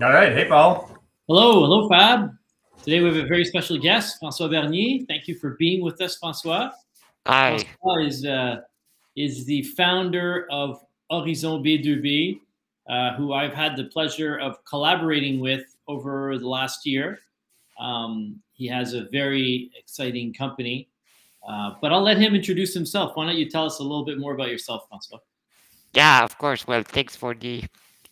All right. Hey, Paul. Hello. Hello, Fab. Today we have a very special guest, Francois Bernier. Thank you for being with us, Francois. Hi. Francois is, uh, is the founder of Horizon B2B, uh, who I've had the pleasure of collaborating with over the last year. Um, he has a very exciting company, uh, but I'll let him introduce himself. Why don't you tell us a little bit more about yourself, Francois? Yeah, of course. Well, thanks for the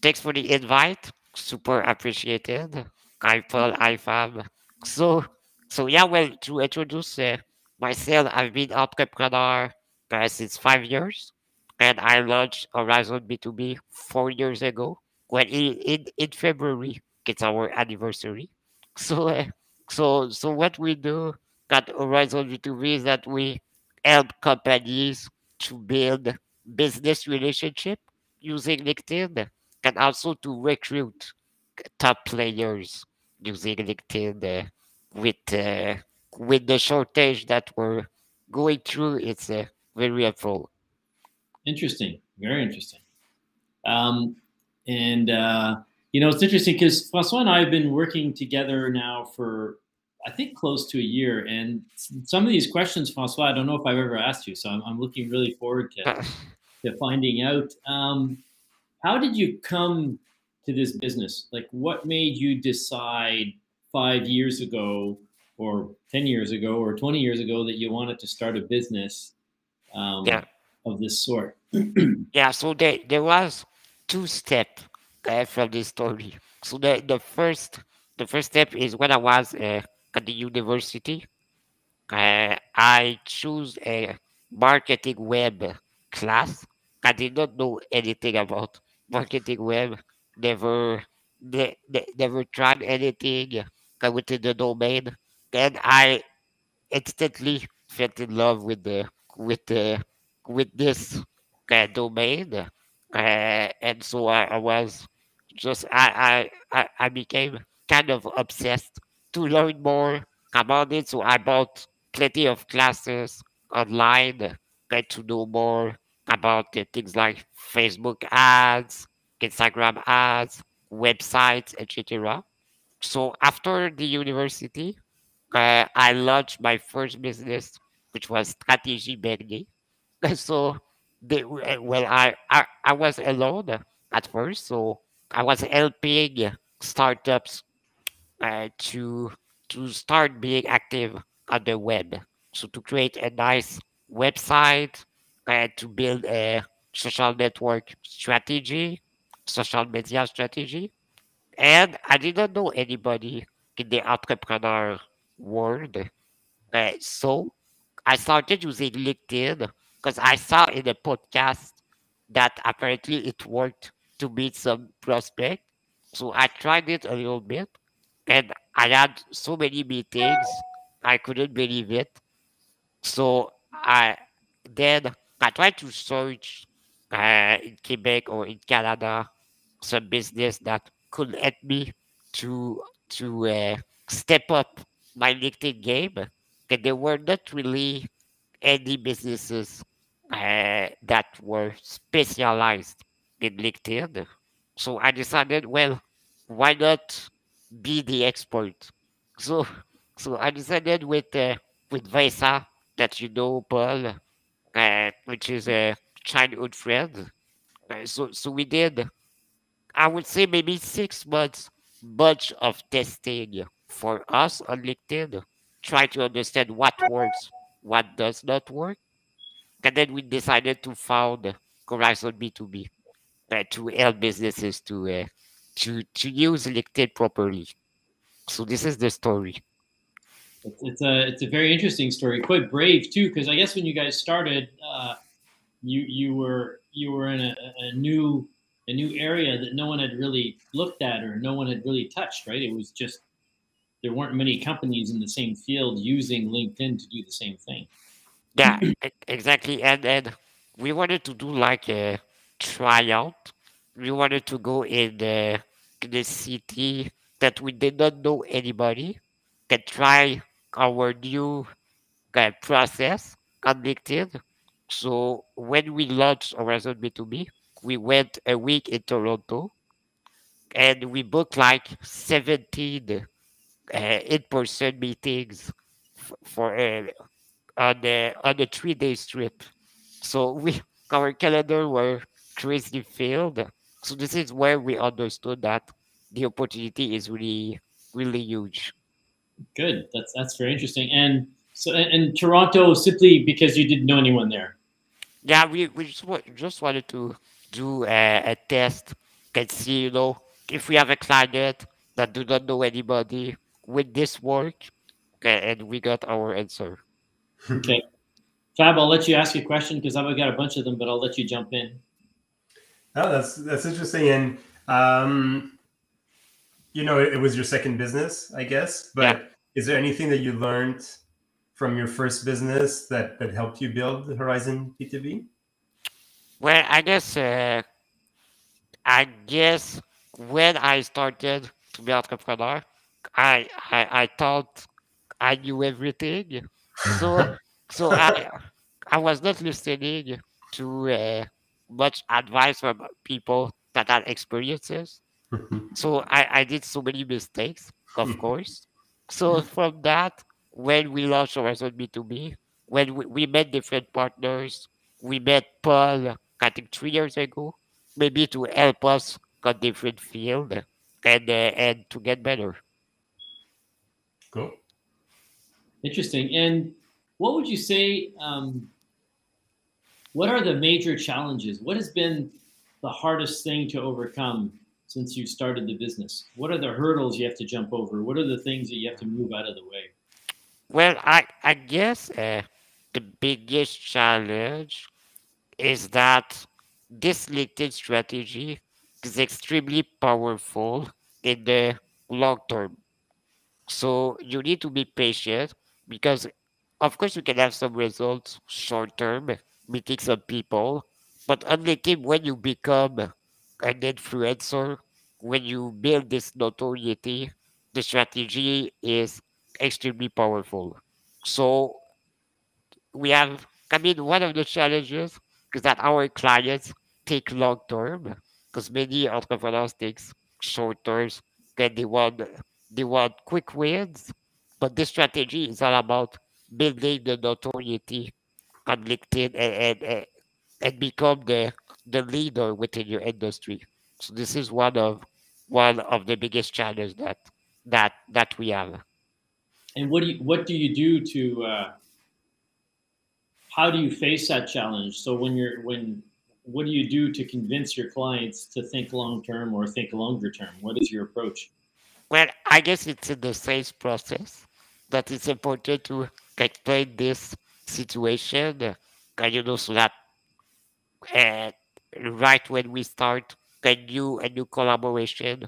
thanks for the invite. Super appreciated. Hi, Paul. Hi, Fab. So, so yeah. Well, to introduce uh, myself, I've been entrepreneur uh, since five years, and I launched Horizon B2B four years ago. When in in, in February, it's our anniversary. So, uh, so so what we do at Horizon B2B is that we help companies to build business relationship using LinkedIn and also to recruit top players using LinkedIn uh, with uh, with the shortage that we're going through. It's uh, very helpful. Interesting, very interesting. Um, and uh, you know, it's interesting because Francois and I have been working together now for I think close to a year. And some of these questions, Francois, I don't know if I've ever asked you, so I'm, I'm looking really forward to to finding out. Um, how did you come to this business? Like, what made you decide five years ago, or ten years ago, or twenty years ago that you wanted to start a business um, Yeah. of this sort? Yeah, so there, there was two steps uh, from this story. So the, the first the first step is when I was uh, at the university, uh, I chose a marketing web class. I did not know anything about marketing web. Never, ne- ne- never tried anything uh, within the domain. Then I instantly fell in love with the with the with this uh, domain, uh, and so I, I was just I, I I I became kind of obsessed to learn more about it. So I bought plenty of classes online, get to know more about things like Facebook ads, Instagram ads, websites, etc. So after the university, uh, I launched my first business, which was Strategy Bernier. So, they, well, I, I, I was alone at first, so I was helping startups uh, to to start being active on the web. So to create a nice website, uh, to build a social network strategy, social media strategy, and I didn't know anybody in the entrepreneur world. Uh, so I started using LinkedIn because I saw in a podcast that apparently it worked to meet some prospect. So I tried it a little bit and I had so many meetings, I couldn't believe it. So I then I tried to search uh, in Quebec or in Canada some business that could help me to to uh, step up my LinkedIn game. And there were not really any businesses uh, that were specialized in LinkedIn. So I decided, well, why not be the expert? So so I decided with uh, with Vesa that you know Paul, which is a childhood friend. Uh, so so we did I would say maybe six months bunch of testing for us on LinkedIn, try to understand what works, what does not work, and then we decided to found Horizon B2B uh, to help businesses to uh, to to use LinkedIn properly. So this is the story. It's, a it's a very interesting story, quite brave too, because I guess when you guys started, uh, you you were you were in a, a new a new area that no one had really looked at or no one had really touched, right? It was just there weren't many companies in the same field using LinkedIn to do the same thing. Yeah, exactly. And and we wanted to do like a tryout. We wanted to go in the the city that we did not know anybody, can try our new uh, process on LinkedIn. So when we launched Horizon B2B, we went a week in Toronto and we booked like 17 uh, in-person meetings for uh, on the on a three-day trip. So we our calendar were crazy filled. So this is where we understood that the opportunity is really really huge. Good. That's that's very interesting. And so in Toronto, simply because you didn't know anyone there. Yeah, we, we just, just wanted to do a, a test and see, you know, if we have a client that do not know anybody, with this work? And we got our answer. Okay. Fab, I'll let you ask a question because I've got a bunch of them, but I'll let you jump in. Oh, that's that's interesting. And um, you know, it, was your second business, I guess. But Yeah. is there anything that you learned from your first business that that helped you build Horizon B2B? Well, I guess, uh, I guess when I started to be entrepreneur, I, I, I thought I knew everything. So, so I, I was not listening to uh, much advice from people that had experiences. So I, I did so many mistakes, of course. So from that, when we launched Horizon B2B, when we, we met different partners, we met Paul, I think three years ago, maybe to help us on different field and uh, and to get better. cool. Interesting. And what would you say? Um, what are the major challenges? What has been the hardest thing to overcome since you started the business? What are the hurdles you have to jump over? What are the things that you have to move out of the way? Well, I I guess uh, the biggest challenge is that this LinkedIn strategy is extremely powerful in the long term. So you need to be patient because, of course, you can have some results short term, meeting some people, but on LinkedIn, when you become an influencer, when you build this notoriety, the strategy is extremely powerful. So we have, I mean, one of the challenges is that our clients take long term because many entrepreneurs take short terms and they want they want quick wins. But this strategy is all about building the notoriety on LinkedIn and, and, and become the the leader within your industry. So this is one of one of the biggest challenges that that that we have. And what do you what do you do to uh, how do you face that challenge? So when you're when what do you do to convince your clients to think long term or think longer term? What is your approach? Well, I guess it's in the sales process that it's important to explain this situation, uh, and you know, so that uh, right when we start a new a new collaboration,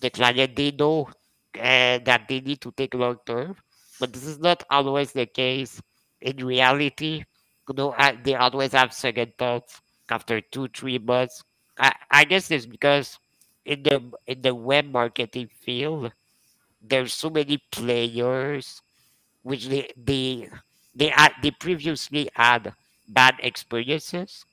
the client they know uh, that they need to take long term, but this is not always the case in reality. You know, uh, they always have second thoughts after two three months. I, I guess it's because in the in the web marketing field, there's so many players which they they they they previously had bad experiences,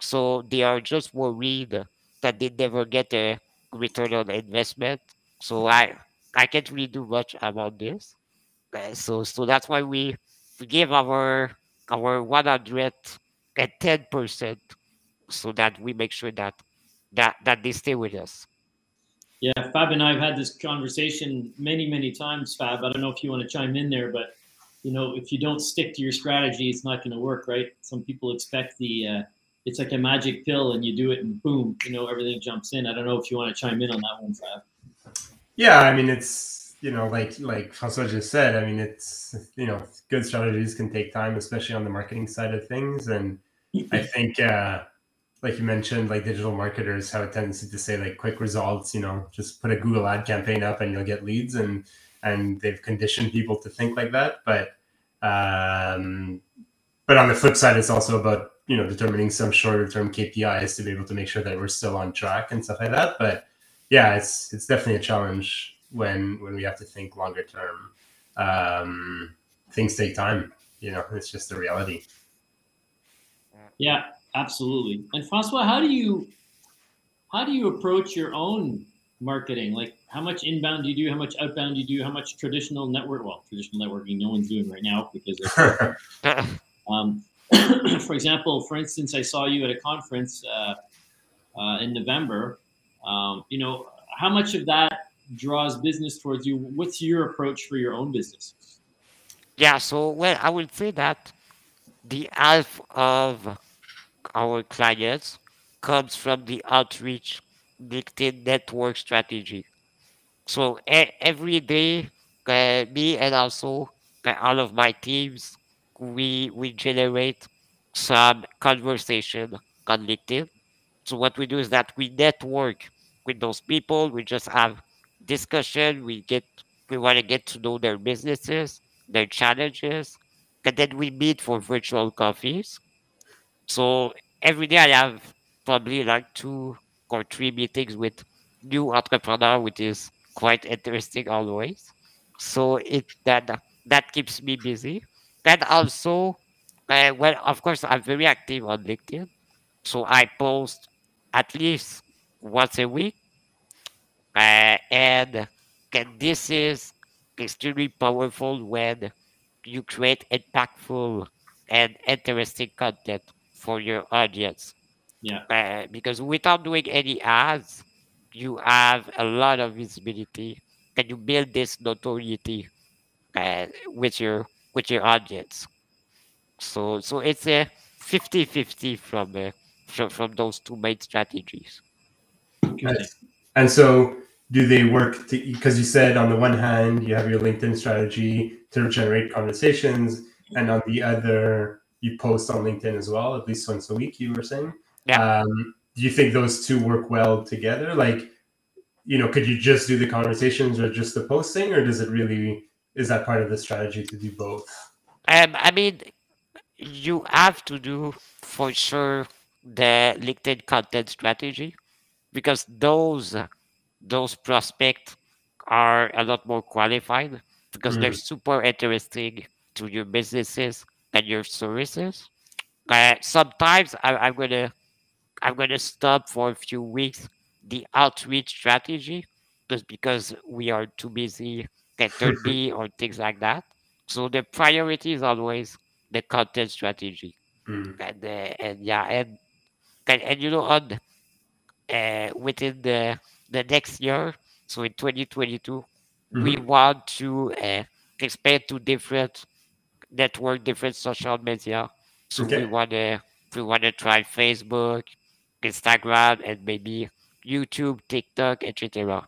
so they are just worried that they never get a return on investment. So I I can't really do much about this. Uh, so so that's why we we give our our one hundred and ten percent so that we make sure that that that they stay with us. Yeah, Fab and I have had this conversation many, many times, Fab. I don't know if you want to chime in there, but you know, if you don't stick to your strategy, it's not going to work, right? Some people expect the uh, it's like a magic pill, and you do it, and boom, you know, everything jumps in. I don't know if you want to chime in on that one, Fab. Yeah, I mean it's you know like like Francois just said. I mean it's you know good strategies can take time, especially on the marketing side of things. And I think uh, like you mentioned, like digital marketers have a tendency to say like quick results. You know, just put a Google ad campaign up and you'll get leads, and and they've conditioned people to think like that. But um, but on the flip side, it's also about you know determining some shorter term KPIs to be able to make sure that we're still on track and stuff like that. But yeah, it's it's definitely a challenge when when we have to think longer term. Um, things take time. You know, it's just the reality. Yeah, absolutely. And Francois, how do you how do you approach your own marketing? Like how much inbound do you do? How much outbound do you do? How much traditional network? Well, traditional networking no one's doing right now because of, um, for example, for instance, I saw you at a conference uh, uh, in November. Um, you know, how much of that draws business towards you? What's your approach for your own business? Yeah, so well, I would say that the half of our clients comes from the outreach LinkedIn network strategy. So every day, uh, me and also uh, all of my teams, we we generate some conversation on. So what we do is that we network with those people. We just have discussion. We get we want to get to know their businesses, their challenges, and then we meet for virtual coffees. So every day I have probably like two or three meetings with new entrepreneur, which is quite interesting always. So it that that keeps me busy. And also, uh, well, of course, I'm very active on LinkedIn, so I post at least once a week, uh, and, and this is extremely powerful when you create impactful and interesting content for your audience. Yeah. Uh, because without doing any ads, you have a lot of visibility and you build this notoriety uh, with your with your audience. So so it's a 50-50 from uh, from, from those two main strategies. And so, do they work? Because you said on the one hand you have your LinkedIn strategy to generate conversations, and on the other you post on LinkedIn as well, at least once a week. You were saying. Yeah. Um, do you think those two work well together? Like, you know, could you just do the conversations or just the posting, or does it really is that part of the strategy to do both? Um, I mean, you have to do for sure the LinkedIn content strategy because those those prospects are a lot more qualified because they're super interesting to your businesses and your services. Uh, sometimes I, I'm gonna I'm gonna stop for a few weeks the outreach strategy just because we are too busy 30 or things like that. So the priority is always the content strategy. Mm. And, uh, and yeah, and, and, and you know, on uh, within the the next year, so in 2022, we Mhm. want to uh, expand to different network, different social media. So Okay. we want to we want to try Facebook, Instagram, and maybe YouTube, TikTok, etc.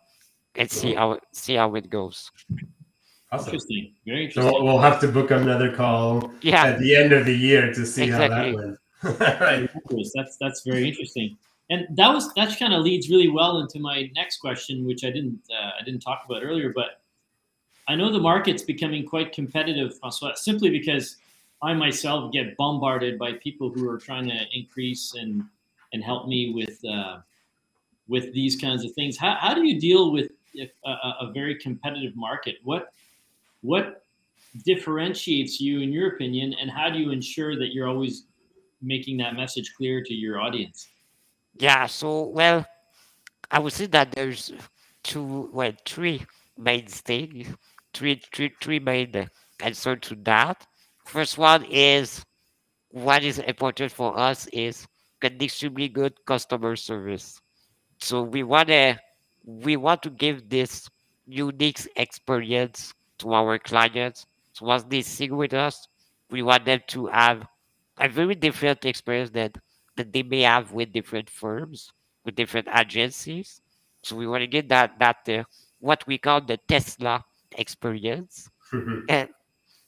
And see how see how it goes. Awesome. Interesting. Very interesting. So we'll have to book another call Yeah, at the end of the year to see how that Exactly. went. right. That's that's very interesting, and that was that kind of leads really well into my next question, which I didn't uh, I didn't talk about earlier, but I know the market's becoming quite competitive, Francois, simply because I myself get bombarded by people who are trying to increase and and help me with uh, with these kinds of things. How, how do you deal with if, a, a a very competitive market? What what differentiates you, in your opinion, and how do you ensure that you're always making that message clear to your audience? yeah. So well, I would say that there's two, well, three main stages, three, three, three main uh, answer to that. First one is what is important for us is an extremely good customer service. So we want to we want to give this unique experience to our clients. So once they sing with us, we want them to have a very different experience that that they may have with different firms, with different agencies. So we want to get that that uh, what we call the Tesla experience. And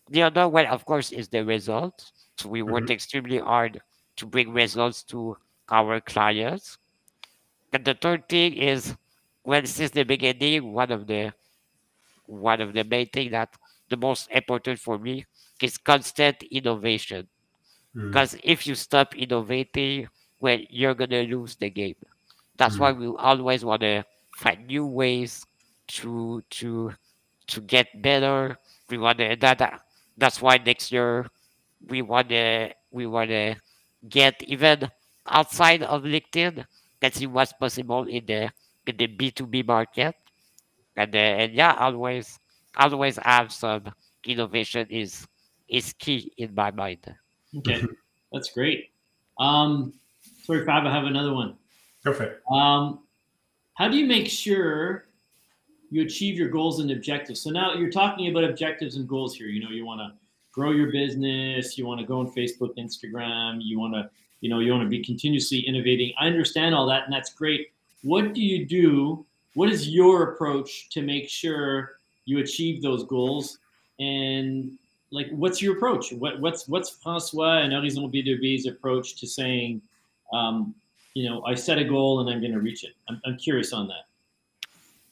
the other one, of course, is the result. So we worked extremely hard to bring results to our clients. And the third thing is, well, since the beginning, one of the one of the main thing that the most important for me is constant innovation. Mm. Because if you stop innovating, well, you're gonna lose the game. That's why we always want to find new ways to to to get better. We want to that, that that's why next year we want to we want to get even outside of LinkedIn and see what's possible in the in the B2B market. And, uh, and yeah, always always have some innovation is is key in my mind. Okay, that's great. Um, sorry, Fab, I have another one. Perfect. Um, how do you make sure you achieve your goals and objectives? So now you're talking about objectives and goals here. You know, you want to grow your business, you want to go on Facebook, Instagram, you want to, you know, you want to be continuously innovating. I understand all that, and that's great. What do you do? What is your approach to make sure you achieve those goals? And like, what's your approach? What, what's what's Francois and Horizon B2B's approach to saying, um, you know, I set a goal and I'm going to reach it? I'm, I'm curious on that.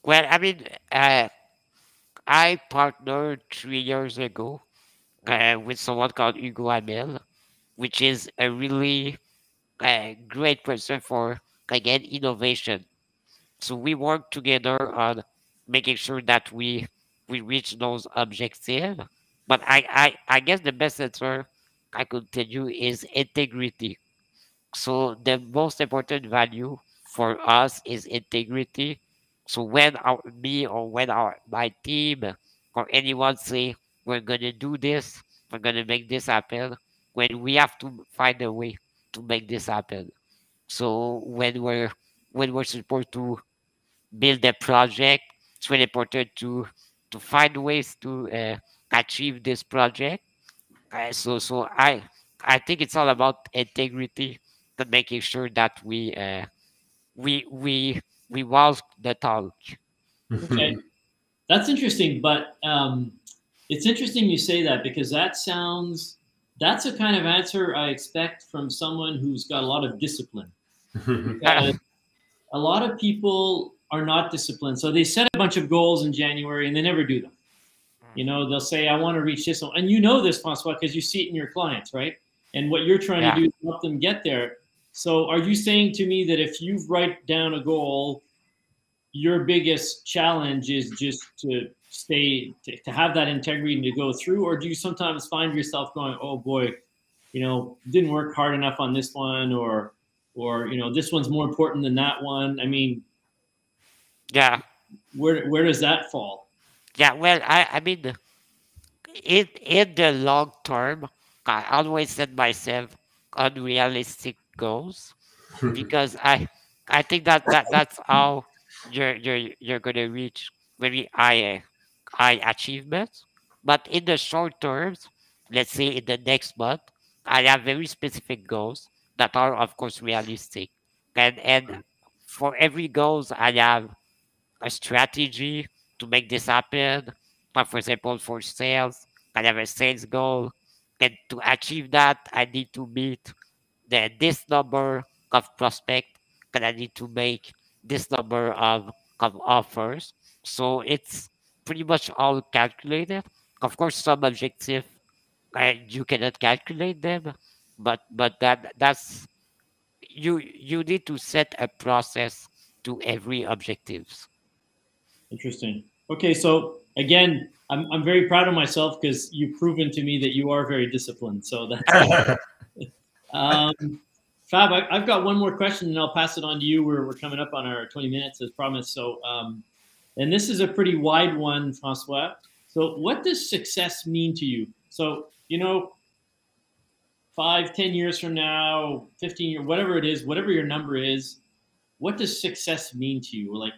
Well, I mean, uh, I partnered three years ago uh, with someone called Hugo Hamel, which is a really uh, great person for, again, innovation. So we work together on making sure that we we reach those objectives. But I, I, I guess the best answer I could tell you is integrity. So the most important value for us is integrity. So when our me or when our my team or anyone say we're gonna do this, we're gonna make this happen, when we have to find a way to make this happen. So when we're when we're supposed to build a project, it's really important to to find ways to uh, achieve this project. Uh, so so I I think it's all about integrity and making sure that we uh, we we we walk the talk. Okay, that's interesting. But um, it's interesting you say that because that sounds that's a kind of answer I expect from someone who's got a lot of discipline. a lot of people are not disciplined. So they set a bunch of goals in January and they never do them. Hmm. You know, they'll say, I want to reach this one. And you know this, Francois, because you see it in your clients, right? And what you're trying Yeah. to do is help them get there. So are you saying to me that if you write down a goal, your biggest challenge is just to stay, to, to have that integrity and to go through? Or do you sometimes find yourself going, oh boy, you know, didn't work hard enough on this one or, or, you know, this one's more important than that one. I mean, Yeah, where, where does that fall? yeah. Well, I I mean, in in the long term, I always set myself unrealistic goals because I I think that, that that's how you're you're you're gonna reach very high high achievements. But in the short terms, let's say in the next month, I have very specific goals that are of course realistic. And and for every goals I have a strategy to make this happen. But for example, for sales, I have a sales goal. And to achieve that, I need to meet the this number of prospect and I need to make this number of, of offers. So it's pretty much all calculated. Of course, some objective uh, you cannot calculate them, but but that that's you you need to set a process to every objectives. Interesting. Okay, so again, I'm, I'm very proud of myself because you've proven to me that you are very disciplined. So that's um, Fab. I, I've got one more question, and I'll pass it on to you. We're, we're coming up on our 20 minutes as promised. So, um, and this is a pretty wide one, Francois. So, what does success mean to you? So, you know, five, ten years from now, 15 years, whatever it is, whatever your number is, what does success mean to you? Like,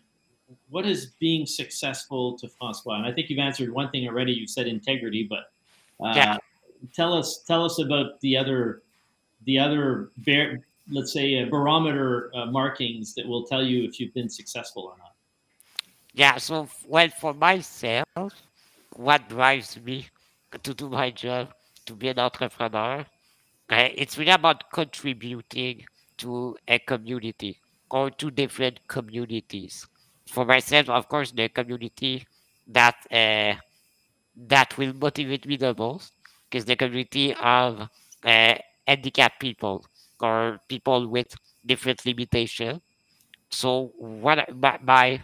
what is being successful to Francois? And I think you've answered one thing already. You've said integrity, but uh, Yeah. tell us tell us about the other the other bar- let's say uh, barometer uh, markings that will tell you if you've been successful or not. Yeah, so well, for myself, what drives me to do my job, to be an entrepreneur, it's really about contributing to a community or to different communities. For myself, of course, the community that uh, that will motivate me the most is the community of uh, handicapped people or people with different limitations. So what my, my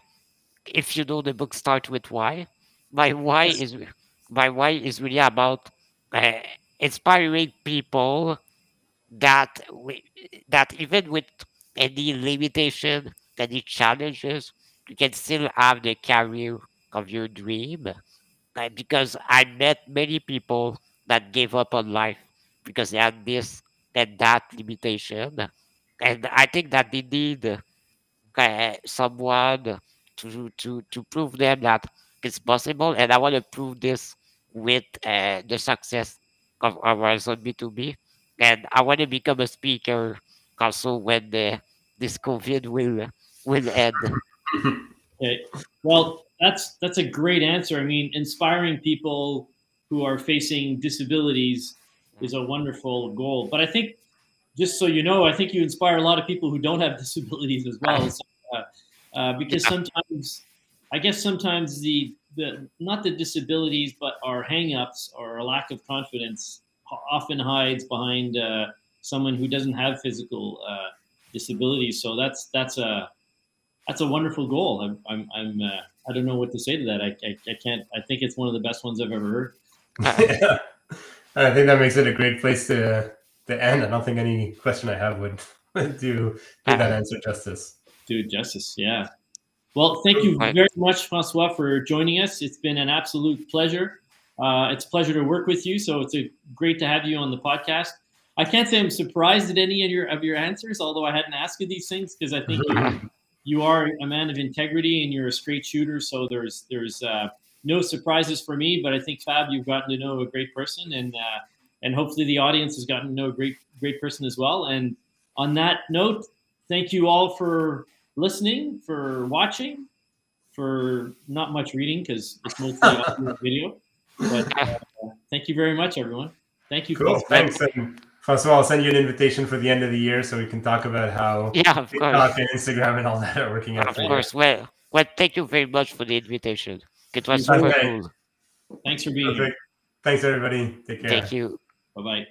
if you know the book start with why my why Yes. is my why is really about uh, inspiring people that we, that even with any limitation any challenges you can still have the career of your dream. Because I met many people that gave up on life because they had this and that limitation. And I think that they need uh, someone to, to, to prove them that it's possible. And I want to prove this with uh, the success of Horizon B2B. And I want to become a speaker also when the, this COVID will will end. Okay. Well, that's that's a great answer. I mean, inspiring people who are facing disabilities is a wonderful goal. But I think, just so you know, I think you inspire a lot of people who don't have disabilities as well. So, uh, uh, because sometimes, I guess sometimes the the not the disabilities, but our hangups or a lack of confidence often hides behind uh, someone who doesn't have physical uh, disabilities. So that's that's a that's a wonderful goal. I'm I'm, I'm uh, I don't know what to say to that. I, I, I can't. I think it's one of the best ones I've ever heard. yeah. I think that makes it a great place to to end. I don't think any question I have would, would do do that answer justice. Do justice, yeah. Well, thank you very much, Francois, for joining us. It's been an absolute pleasure. Uh, it's a pleasure to work with you. So it's a, great to have you on the podcast. I can't say I'm surprised at any of your of your answers, although I hadn't asked you these things because I think you, you, are a man of integrity and you're a straight shooter. So there's there's uh, no surprises for me. But I think Fab, you've gotten to know a great person, and uh, and hopefully the audience has gotten to know a great great person as well. And on that note, thank you all for listening, for watching, for not much reading because it's mostly video. But uh, thank you very much, everyone. Thank you. Cool. Thanks. And first of all, I'll send you an invitation for the end of the year so we can talk about how yeah, of TikTok and Instagram and all that are working out. Of course. Well, well, thank you very much for the invitation. It was super cool. Thanks for being Perfect. here. Thanks, everybody. Take care. Thank you. Bye bye.